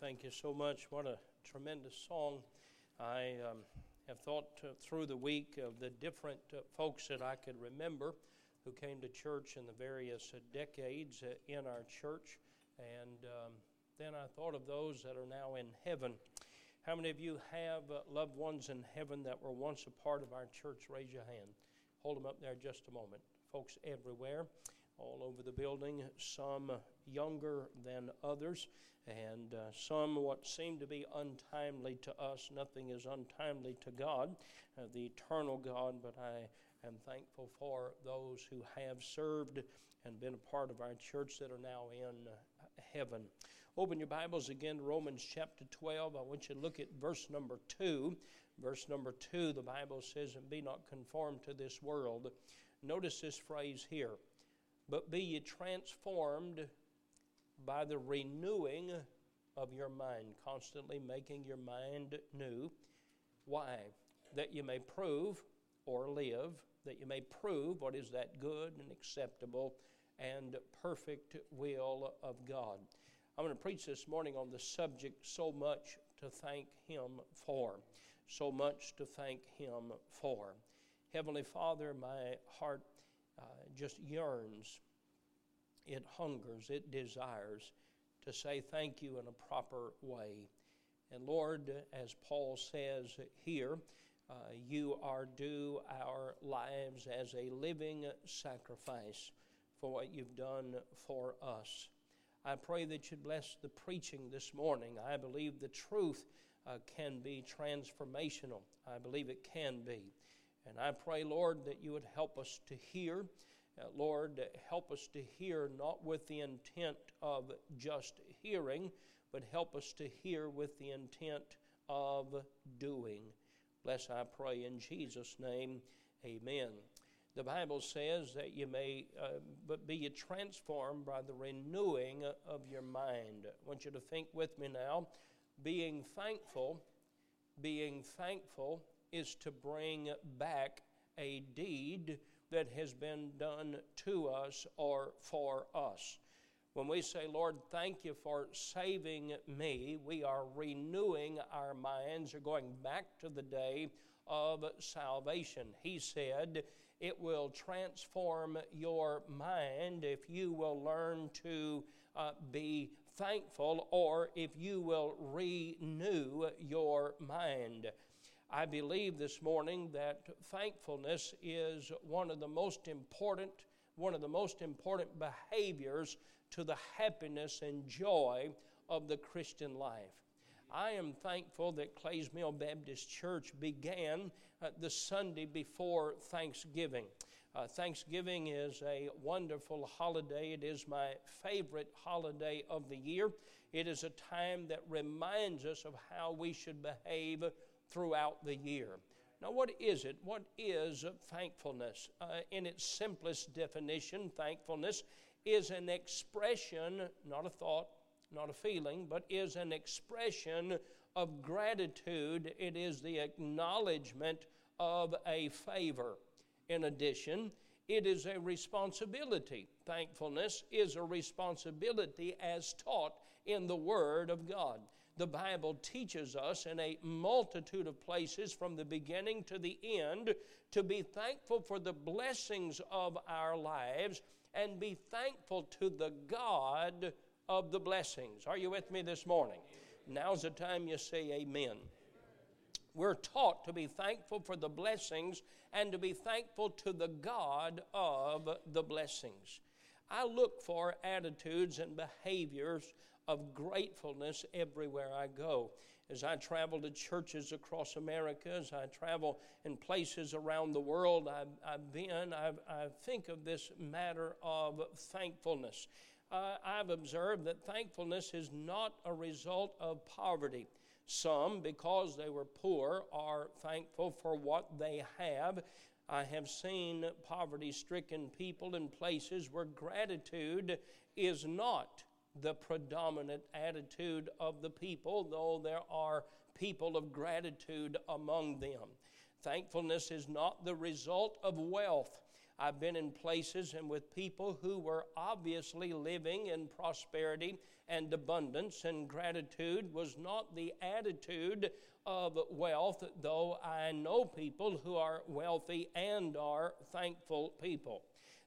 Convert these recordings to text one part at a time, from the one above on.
Thank you so much. What a tremendous song. I um, have thought uh, through the week of the different uh, folks that I could remember who came to church in the various uh, decades uh, in our church. And um, then I thought of those that are now in heaven. How many of you have uh, loved ones in heaven that were once a part of our church? Raise your hand. Hold them up there just a moment. Folks everywhere all over the building, some younger than others, and uh, some what seem to be untimely to us. Nothing is untimely to God, uh, the eternal God, but I am thankful for those who have served and been a part of our church that are now in uh, heaven. Open your Bibles again Romans chapter 12. I want you to look at verse number 2. Verse number 2, the Bible says, And be not conformed to this world. Notice this phrase here but be ye transformed by the renewing of your mind, constantly making your mind new. Why? That you may prove or live, that you may prove what is that good and acceptable and perfect will of God. I'm going to preach this morning on the subject so much to thank Him for. So much to thank Him for. Heavenly Father, my heart uh, just yearns, it hungers, it desires to say thank you in a proper way. And Lord, as Paul says here, uh, you are due our lives as a living sacrifice for what you've done for us. I pray that you'd bless the preaching this morning. I believe the truth uh, can be transformational. I believe it can be. And I pray, Lord, that you would help us to hear. Uh, Lord, help us to hear not with the intent of just hearing, but help us to hear with the intent of doing. Bless, I pray, in Jesus' name. Amen. The Bible says that you may uh, but be transformed by the renewing of your mind. I want you to think with me now. Being thankful, being thankful is to bring back a deed that has been done to us or for us. When we say, Lord, thank you for saving me, we are renewing our minds, or going back to the day of salvation. He said, it will transform your mind if you will learn to uh, be thankful or if you will renew your mind. I believe this morning that thankfulness is one of the most important one of the most important behaviors to the happiness and joy of the Christian life. I am thankful that Clays Mill Baptist Church began uh, the Sunday before Thanksgiving. Uh, Thanksgiving is a wonderful holiday. It is my favorite holiday of the year. It is a time that reminds us of how we should behave throughout the year. Now, what is it? What is thankfulness? Uh, in its simplest definition, thankfulness is an expression, not a thought, not a feeling, but is an expression of gratitude. It is the acknowledgement of a favor. In addition, it is a responsibility. Thankfulness is a responsibility as taught in the Word of God the Bible teaches us in a multitude of places from the beginning to the end to be thankful for the blessings of our lives and be thankful to the God of the blessings. Are you with me this morning? Now's the time you say amen. We're taught to be thankful for the blessings and to be thankful to the God of the blessings. I look for attitudes and behaviors of gratefulness everywhere I go. As I travel to churches across America, as I travel in places around the world I've, I've been, I've, i think of this matter of thankfulness. Uh, I've observed that thankfulness is not a result of poverty. Some, because they were poor, are thankful for what they have. I have seen poverty stricken people in places where gratitude is not the predominant attitude of the people, though there are people of gratitude among them. Thankfulness is not the result of wealth. I've been in places and with people who were obviously living in prosperity and abundance, and gratitude was not the attitude of wealth, though I know people who are wealthy and are thankful people.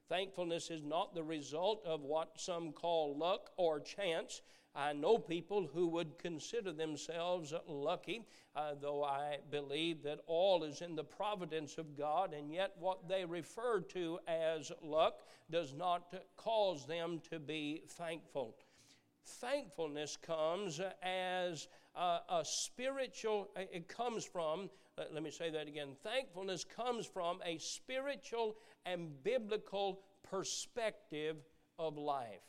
Thankfulness is not the result of what some call luck or chance. I know people who would consider themselves lucky, uh, though I believe that all is in the providence of God, and yet what they refer to as luck does not cause them to be thankful. Thankfulness comes as a, a spiritual, it comes from, let me say that again. Thankfulness comes from a spiritual and biblical perspective of life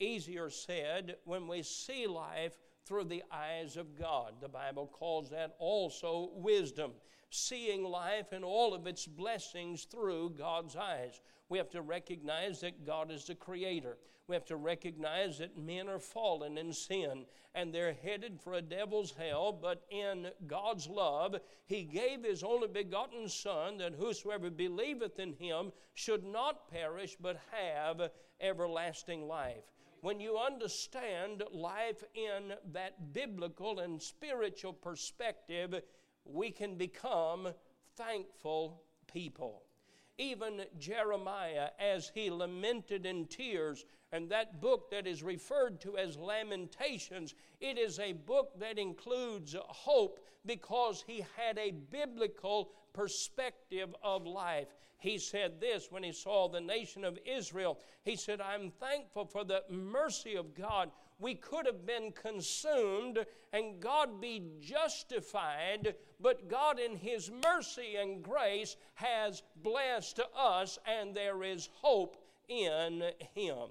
easier said when we see life through the eyes of God. The Bible calls that also wisdom, seeing life and all of its blessings through God's eyes. We have to recognize that God is the creator. We have to recognize that men are fallen in sin and they're headed for a devil's hell, but in God's love, He gave His only begotten Son that whosoever believeth in Him should not perish but have everlasting life when you understand life in that biblical and spiritual perspective, we can become thankful people. Even Jeremiah, as he lamented in tears, and that book that is referred to as Lamentations, it is a book that includes hope because he had a biblical perspective of life. He said this when he saw the nation of Israel. He said, I'm thankful for the mercy of God. We could have been consumed and God be justified, but God, in His mercy and grace, has blessed us, and there is hope in Him.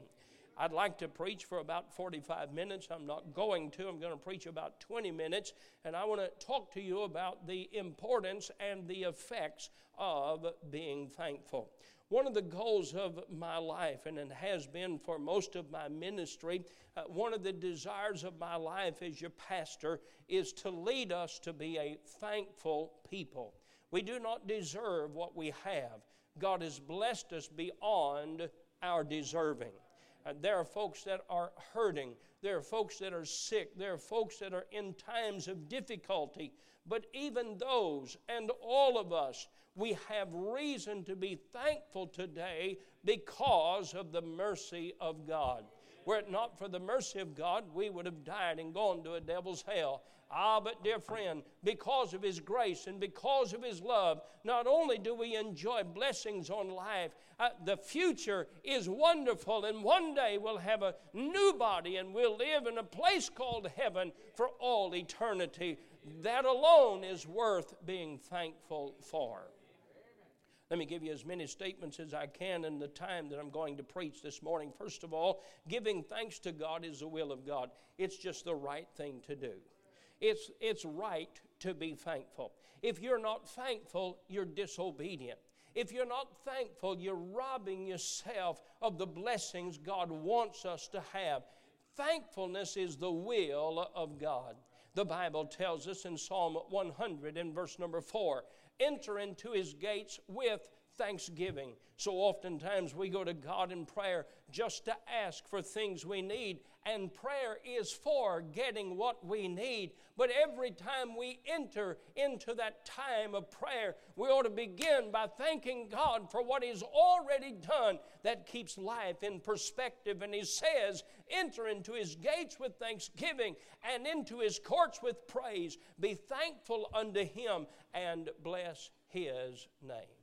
I'd like to preach for about 45 minutes. I'm not going to. I'm going to preach about 20 minutes, and I want to talk to you about the importance and the effects of being thankful. One of the goals of my life, and it has been for most of my ministry, uh, one of the desires of my life as your pastor is to lead us to be a thankful people. We do not deserve what we have. God has blessed us beyond our deserving. Uh, there are folks that are hurting. There are folks that are sick. There are folks that are in times of difficulty. But even those and all of us, we have reason to be thankful today because of the mercy of God. Were it not for the mercy of God, we would have died and gone to a devil's hell. Ah, but dear friend, because of His grace and because of His love, not only do we enjoy blessings on life, uh, the future is wonderful, and one day we'll have a new body and we'll live in a place called heaven for all eternity. That alone is worth being thankful for. Let me give you as many statements as I can in the time that I'm going to preach this morning. First of all, giving thanks to God is the will of God, it's just the right thing to do. It's, it's right to be thankful. If you're not thankful, you're disobedient. If you're not thankful, you're robbing yourself of the blessings God wants us to have. Thankfulness is the will of God. The Bible tells us in Psalm 100 in verse number 4 enter into his gates with thanksgiving. So oftentimes we go to God in prayer just to ask for things we need, and prayer is for getting what we need. But every time we enter into that time of prayer, we ought to begin by thanking God for what He's already done that keeps life in perspective. And He says, Enter into His gates with thanksgiving and into His courts with praise. Be thankful unto Him and bless His name.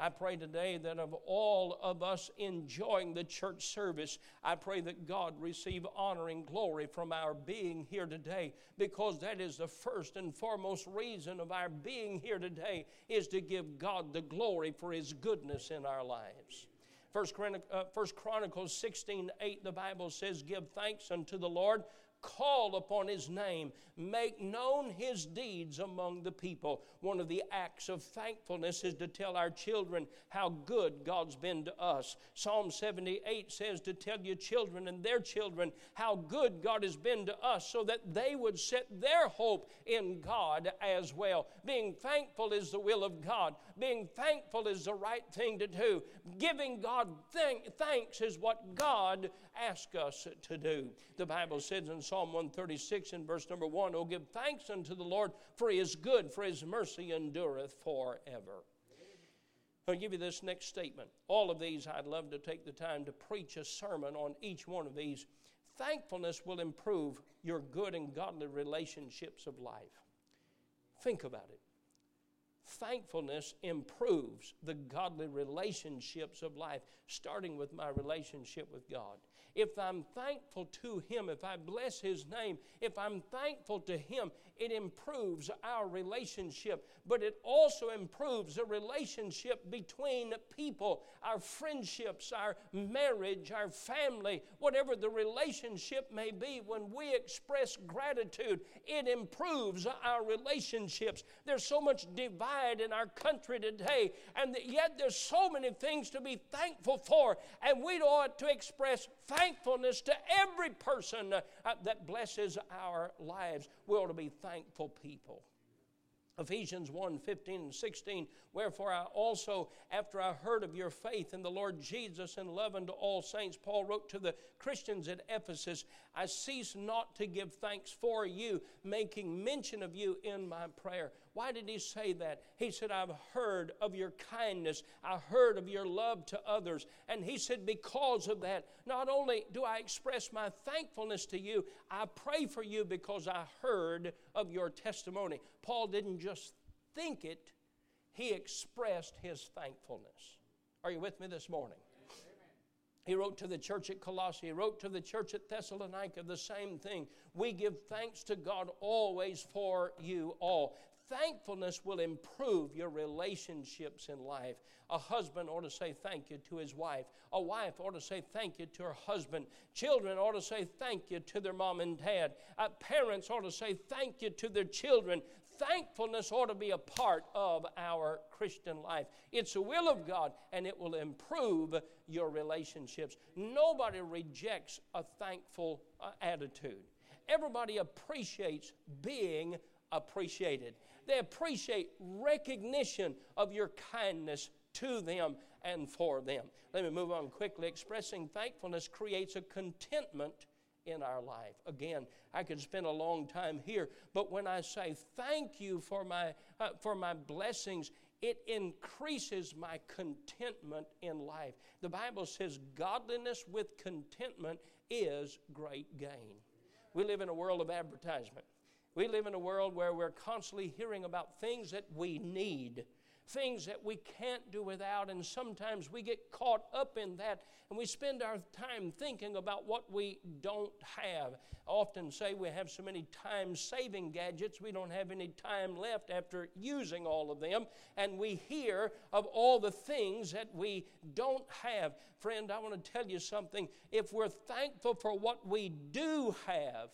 I pray today that of all of us enjoying the church service, I pray that God receive honor and glory from our being here today because that is the first and foremost reason of our being here today is to give God the glory for his goodness in our lives. First, uh, Chronicles 16 8, the Bible says, Give thanks unto the Lord call upon his name, make known his deeds among the people. One of the acts of thankfulness is to tell our children how good God's been to us. Psalm 78 says to tell your children and their children how good God has been to us so that they would set their hope in God as well. Being thankful is the will of God, being thankful is the right thing to do. Giving God thank, thanks is what God asks us to do. The Bible says in Psalm 136 in verse number 1 Oh, give thanks unto the Lord, for he is good, for his mercy endureth forever. I'll give you this next statement. All of these, I'd love to take the time to preach a sermon on each one of these. Thankfulness will improve your good and godly relationships of life. Think about it. Thankfulness improves the godly relationships of life, starting with my relationship with God. If I'm thankful to Him, if I bless His name, if I'm thankful to Him, it improves our relationship, but it also improves the relationship between people, our friendships, our marriage, our family, whatever the relationship may be. When we express gratitude, it improves our relationships. There's so much divide in our country today, and yet there's so many things to be thankful for, and we ought to express thankfulness to every person uh, that blesses our lives. We ought to be thankful people. Ephesians 1 15 and 16. Wherefore, I also, after I heard of your faith in the Lord Jesus and love unto all saints, Paul wrote to the Christians at Ephesus, I cease not to give thanks for you, making mention of you in my prayer. Why did he say that? He said, I've heard of your kindness. I heard of your love to others. And he said, Because of that, not only do I express my thankfulness to you, I pray for you because I heard of your testimony. Paul didn't just think it, he expressed his thankfulness. Are you with me this morning? He wrote to the church at Colossae. He wrote to the church at Thessalonica the same thing. We give thanks to God always for you all. Thankfulness will improve your relationships in life. A husband ought to say thank you to his wife. A wife ought to say thank you to her husband. Children ought to say thank you to their mom and dad. Uh, parents ought to say thank you to their children. Thankfulness ought to be a part of our Christian life. It's the will of God, and it will improve your relationships. Nobody rejects a thankful uh, attitude. Everybody appreciates being appreciated. They appreciate recognition of your kindness to them and for them. Let me move on quickly. Expressing thankfulness creates a contentment in our life. Again, I could spend a long time here, but when I say thank you for my, uh, for my blessings, it increases my contentment in life. The Bible says godliness with contentment is great gain. We live in a world of advertisement. We live in a world where we're constantly hearing about things that we need, things that we can't do without, and sometimes we get caught up in that and we spend our time thinking about what we don't have. I often say we have so many time saving gadgets, we don't have any time left after using all of them, and we hear of all the things that we don't have. Friend, I want to tell you something. If we're thankful for what we do have,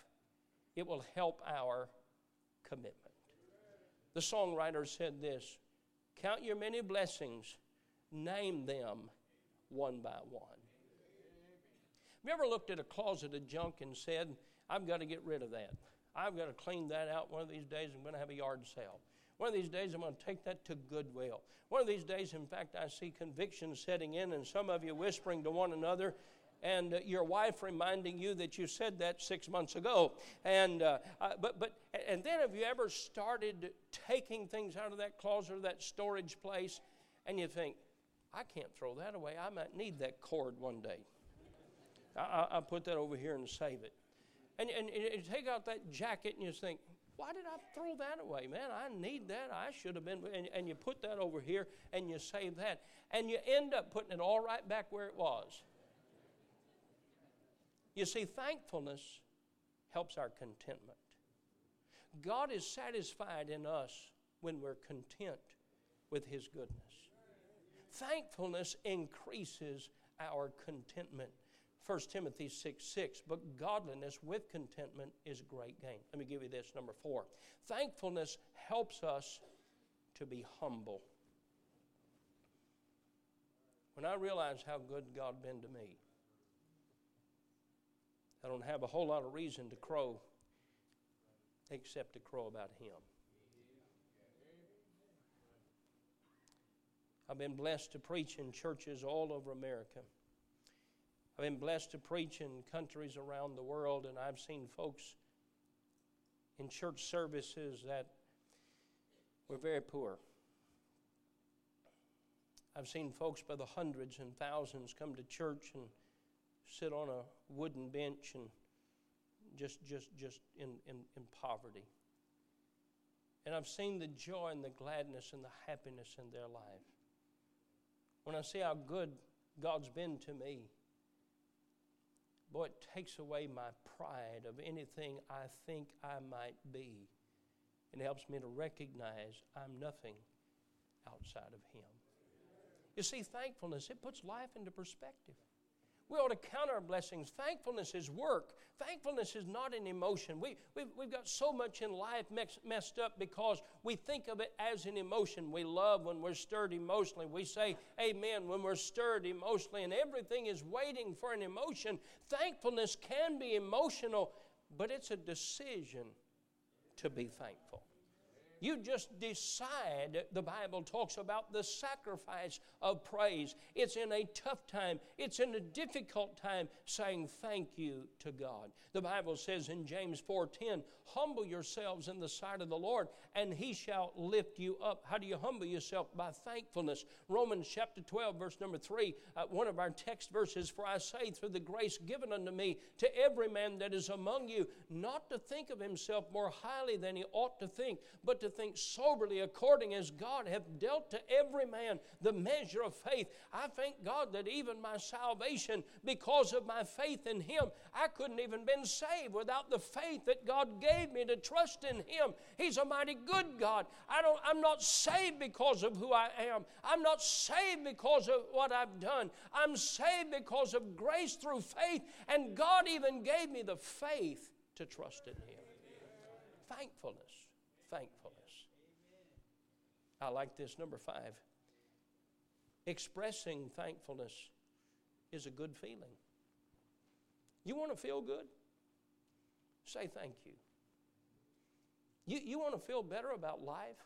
it will help our commitment. The songwriter said this Count your many blessings, name them one by one. Have you ever looked at a closet of junk and said, I've got to get rid of that? I've got to clean that out. One of these days, I'm going to have a yard sale. One of these days, I'm going to take that to Goodwill. One of these days, in fact, I see conviction setting in, and some of you whispering to one another, and uh, your wife reminding you that you said that six months ago. And uh, uh, but but and then have you ever started taking things out of that closet or that storage place, and you think, I can't throw that away. I might need that cord one day. I, I, put that over here and save it. And, and, and you take out that jacket and you think, why did I throw that away, man? I need that. I should have been. And, and you put that over here and you save that. And you end up putting it all right back where it was. You see, thankfulness helps our contentment. God is satisfied in us when we're content with His goodness. Thankfulness increases our contentment. 1 Timothy 6 6. But godliness with contentment is great gain. Let me give you this number four. Thankfulness helps us to be humble. When I realize how good God been to me, I don't have a whole lot of reason to crow except to crow about Him. I've been blessed to preach in churches all over America. I've been blessed to preach in countries around the world, and I've seen folks in church services that were very poor. I've seen folks by the hundreds and thousands come to church and sit on a wooden bench and just just just in, in, in poverty. And I've seen the joy and the gladness and the happiness in their life. When I see how good God's been to me, boy, it takes away my pride of anything I think I might be. It helps me to recognize I'm nothing outside of Him. You see, thankfulness, it puts life into perspective. We ought to count our blessings. Thankfulness is work. Thankfulness is not an emotion. We, we've, we've got so much in life mix, messed up because we think of it as an emotion. We love when we're stirred emotionally. We say amen when we're stirred emotionally, and everything is waiting for an emotion. Thankfulness can be emotional, but it's a decision to be thankful. You just decide, the Bible talks about the sacrifice of praise. It's in a tough time, it's in a difficult time, saying thank you to God. The Bible says in James 4:10, humble yourselves in the sight of the Lord, and he shall lift you up. How do you humble yourself? By thankfulness. Romans chapter 12, verse number 3, uh, one of our text verses, For I say, through the grace given unto me, to every man that is among you, not to think of himself more highly than he ought to think, but to think soberly according as God hath dealt to every man the measure of faith. I thank God that even my salvation, because of my faith in Him, I couldn't even been saved without the faith that God gave me to trust in Him. He's a mighty good God. I don't, I'm not saved because of who I am. I'm not saved because of what I've done. I'm saved because of grace through faith, and God even gave me the faith to trust in Him. Thankfulness. Thankfulness. I like this. Number five expressing thankfulness is a good feeling. You want to feel good? Say thank you. You, you want to feel better about life?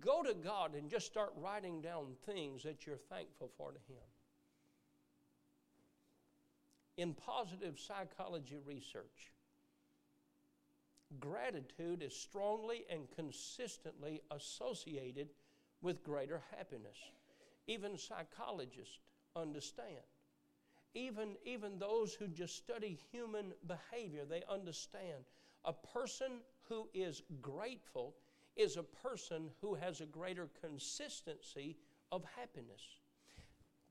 Go to God and just start writing down things that you're thankful for to Him. In positive psychology research, gratitude is strongly and consistently associated with greater happiness. Even psychologists understand. Even, even those who just study human behavior, they understand. A person who is grateful is a person who has a greater consistency of happiness.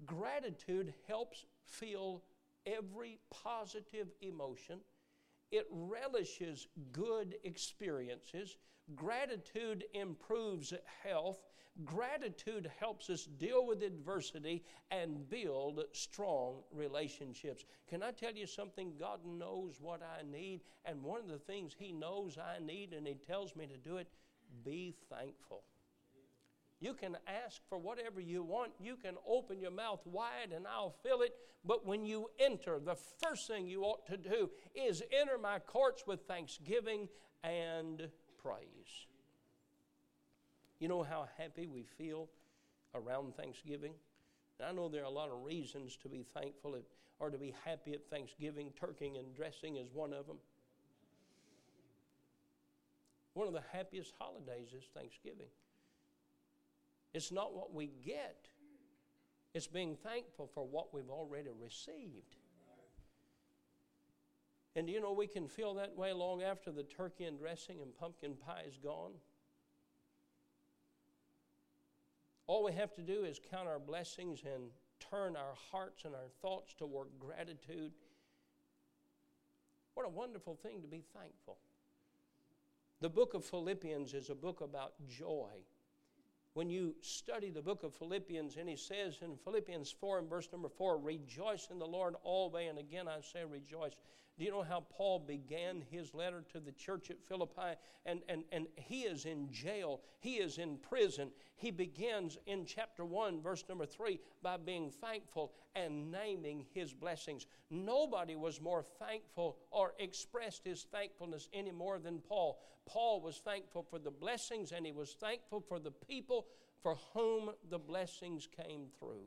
Gratitude helps feel every positive emotion it relishes good experiences. Gratitude improves health. Gratitude helps us deal with adversity and build strong relationships. Can I tell you something? God knows what I need, and one of the things He knows I need, and He tells me to do it be thankful. You can ask for whatever you want. You can open your mouth wide and I'll fill it. But when you enter, the first thing you ought to do is enter my courts with thanksgiving and praise. You know how happy we feel around Thanksgiving? And I know there are a lot of reasons to be thankful or to be happy at Thanksgiving. Turkey and dressing is one of them. One of the happiest holidays is Thanksgiving. It's not what we get, it's being thankful for what we've already received. And you know, we can feel that way long after the turkey and dressing and pumpkin pie is gone. All we have to do is count our blessings and turn our hearts and our thoughts toward gratitude. What a wonderful thing to be thankful. The book of Philippians is a book about joy. When you study the book of Philippians, and he says in Philippians 4 and verse number 4, rejoice in the Lord always. And again, I say rejoice. Do you know how Paul began his letter to the church at Philippi? And, and, and he is in jail, he is in prison. He begins in chapter 1, verse number 3, by being thankful and naming his blessings. Nobody was more thankful or expressed his thankfulness any more than Paul. Paul was thankful for the blessings and he was thankful for the people for whom the blessings came through.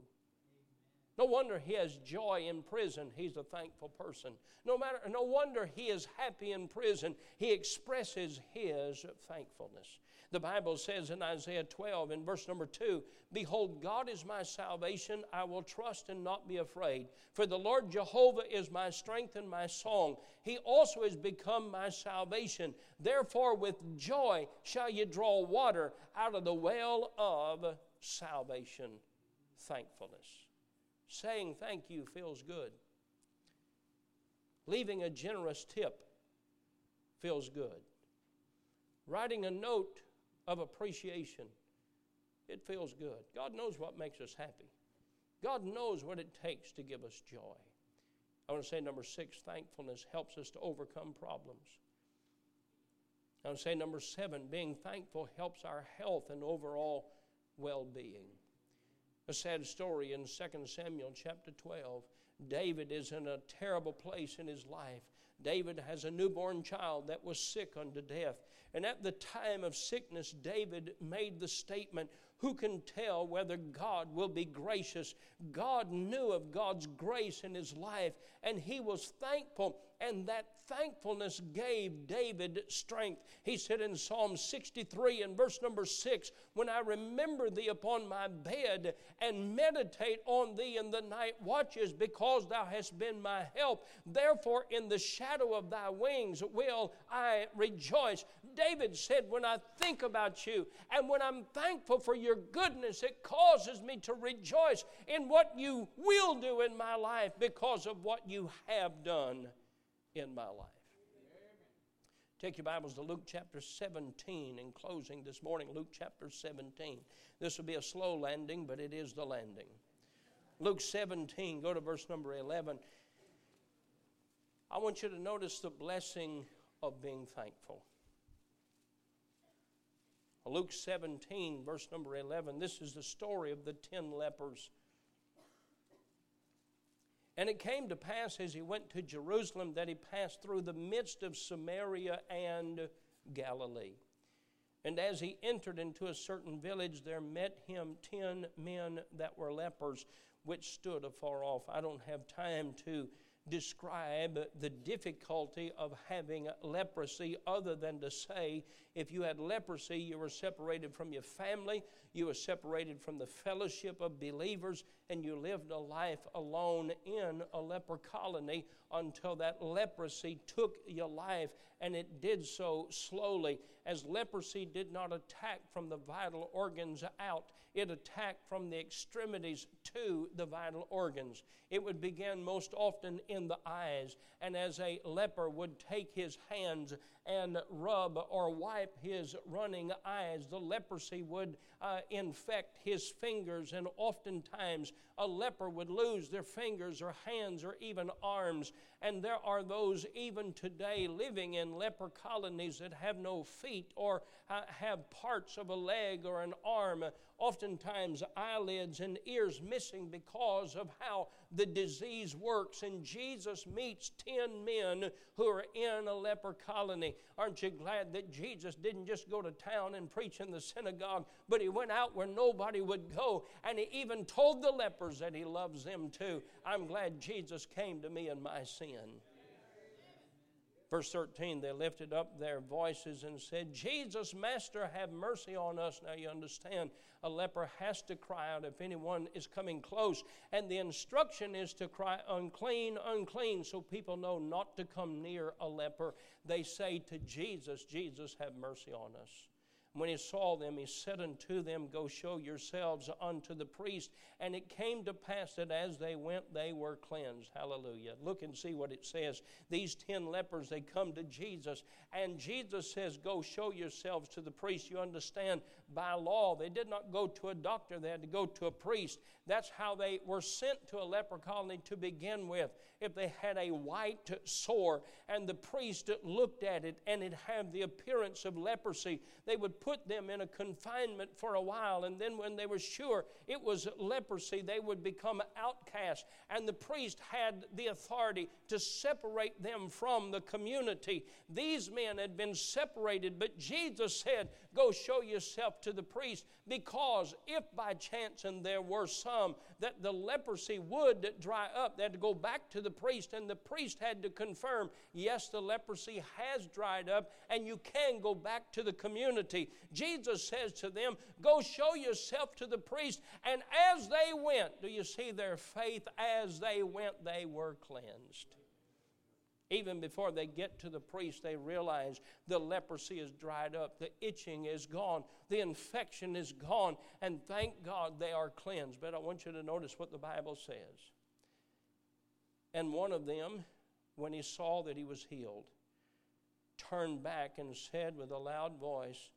No wonder he has joy in prison. He's a thankful person. No matter no wonder he is happy in prison. He expresses his thankfulness. The Bible says in Isaiah 12 in verse number 2, behold God is my salvation, I will trust and not be afraid. For the Lord Jehovah is my strength and my song. He also has become my salvation. Therefore with joy shall you draw water out of the well of salvation. Thankfulness. Saying thank you feels good. Leaving a generous tip feels good. Writing a note of appreciation, it feels good. God knows what makes us happy. God knows what it takes to give us joy. I want to say number six, thankfulness helps us to overcome problems. I want to say number seven, being thankful helps our health and overall well being a sad story in 2 Samuel chapter 12. David is in a terrible place in his life. David has a newborn child that was sick unto death. And at the time of sickness, David made the statement, Who can tell whether God will be gracious? God knew of God's grace in his life, and he was thankful and that thankfulness gave David strength. He said in Psalm 63 and verse number 6 When I remember thee upon my bed and meditate on thee in the night watches, because thou hast been my help, therefore in the shadow of thy wings will I rejoice. David said, When I think about you and when I'm thankful for your goodness, it causes me to rejoice in what you will do in my life because of what you have done in my life. Take your Bibles to Luke chapter 17 in closing this morning. Luke chapter 17. This will be a slow landing, but it is the landing. Luke 17, go to verse number 11. I want you to notice the blessing of being thankful. Luke 17, verse number 11. This is the story of the ten lepers. And it came to pass as he went to Jerusalem that he passed through the midst of Samaria and Galilee. And as he entered into a certain village, there met him ten men that were lepers, which stood afar off. I don't have time to describe the difficulty of having leprosy other than to say if you had leprosy, you were separated from your family, you were separated from the fellowship of believers, and you lived a life alone in a leper colony until that leprosy took your life, and it did so slowly. As leprosy did not attack from the vital organs out, it attacked from the extremities to the vital organs. It would begin most often in the eyes, and as a leper would take his hands and rub or wipe his running eyes, the leprosy would uh, infect his fingers, and oftentimes a leper would lose their fingers or hands or even arms. And there are those even today living in leper colonies that have no feet or uh, have parts of a leg or an arm, oftentimes eyelids and ears missing because of how the disease works. And Jesus meets 10 men who are in a leper colony. Aren't you glad that Jesus didn't just go to town and preach in the synagogue, but he went out where nobody would go and he even told the lepers that he loves them too. I'm glad Jesus came to me in my sin. Verse 13, they lifted up their voices and said, Jesus, Master, have mercy on us. Now you understand, a leper has to cry out if anyone is coming close. And the instruction is to cry, unclean, unclean, so people know not to come near a leper. They say to Jesus, Jesus, have mercy on us. When he saw them, he said unto them, Go show yourselves unto the priest. And it came to pass that as they went, they were cleansed. Hallelujah. Look and see what it says. These ten lepers, they come to Jesus, and Jesus says, Go show yourselves to the priest. You understand, by law, they did not go to a doctor, they had to go to a priest. That's how they were sent to a leper colony to begin with. If they had a white sore and the priest looked at it and it had the appearance of leprosy, they would put them in a confinement for a while. And then, when they were sure it was leprosy, they would become outcasts. And the priest had the authority to separate them from the community. These men had been separated, but Jesus said, Go show yourself to the priest, because if by chance, and there were some, that the leprosy would dry up, they had to go back to the priest, and the priest had to confirm, Yes, the leprosy has dried up, and you can go back to the community. Jesus says to them, Go show yourself to the priest. And as they went, do you see their faith? As they went, they were cleansed. Even before they get to the priest, they realize the leprosy is dried up, the itching is gone, the infection is gone, and thank God they are cleansed. But I want you to notice what the Bible says. And one of them, when he saw that he was healed, turned back and said with a loud voice,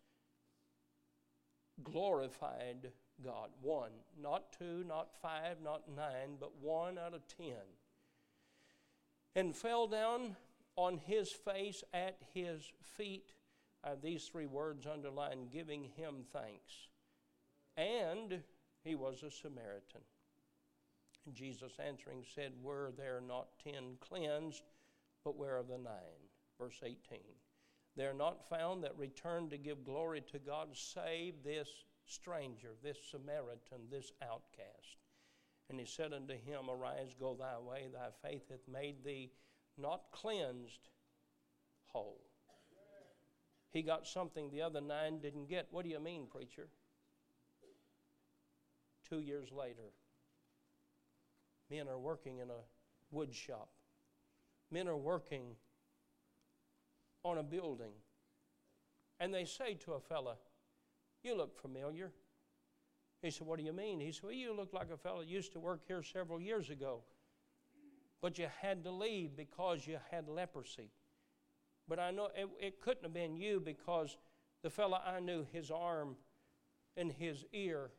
glorified God. One, not two, not five, not nine, but one out of ten. And fell down on his face at his feet. I have these three words underlined giving him thanks. And he was a Samaritan. And Jesus answering said, Were there not ten cleansed, but where are the nine? Verse 18. They are not found that return to give glory to God, save this stranger, this Samaritan, this outcast. And he said unto him, Arise, go thy way, thy faith hath made thee not cleansed, whole. He got something the other nine didn't get. What do you mean, preacher? Two years later, men are working in a wood shop. Men are working on a building. And they say to a fella, You look familiar. He said, What do you mean? He said, Well, you look like a fellow used to work here several years ago, but you had to leave because you had leprosy. But I know it, it couldn't have been you because the fellow I knew, his arm and his ear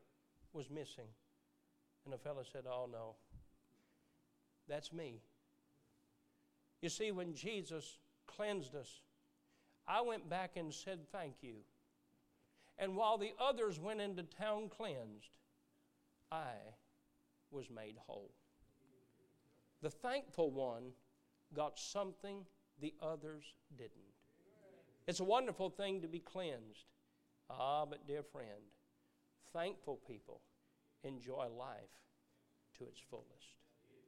was missing. And the fellow said, Oh, no, that's me. You see, when Jesus cleansed us, I went back and said thank you. And while the others went into town cleansed, I was made whole. The thankful one got something the others didn't. It's a wonderful thing to be cleansed. Ah, but dear friend, thankful people enjoy life to its fullest.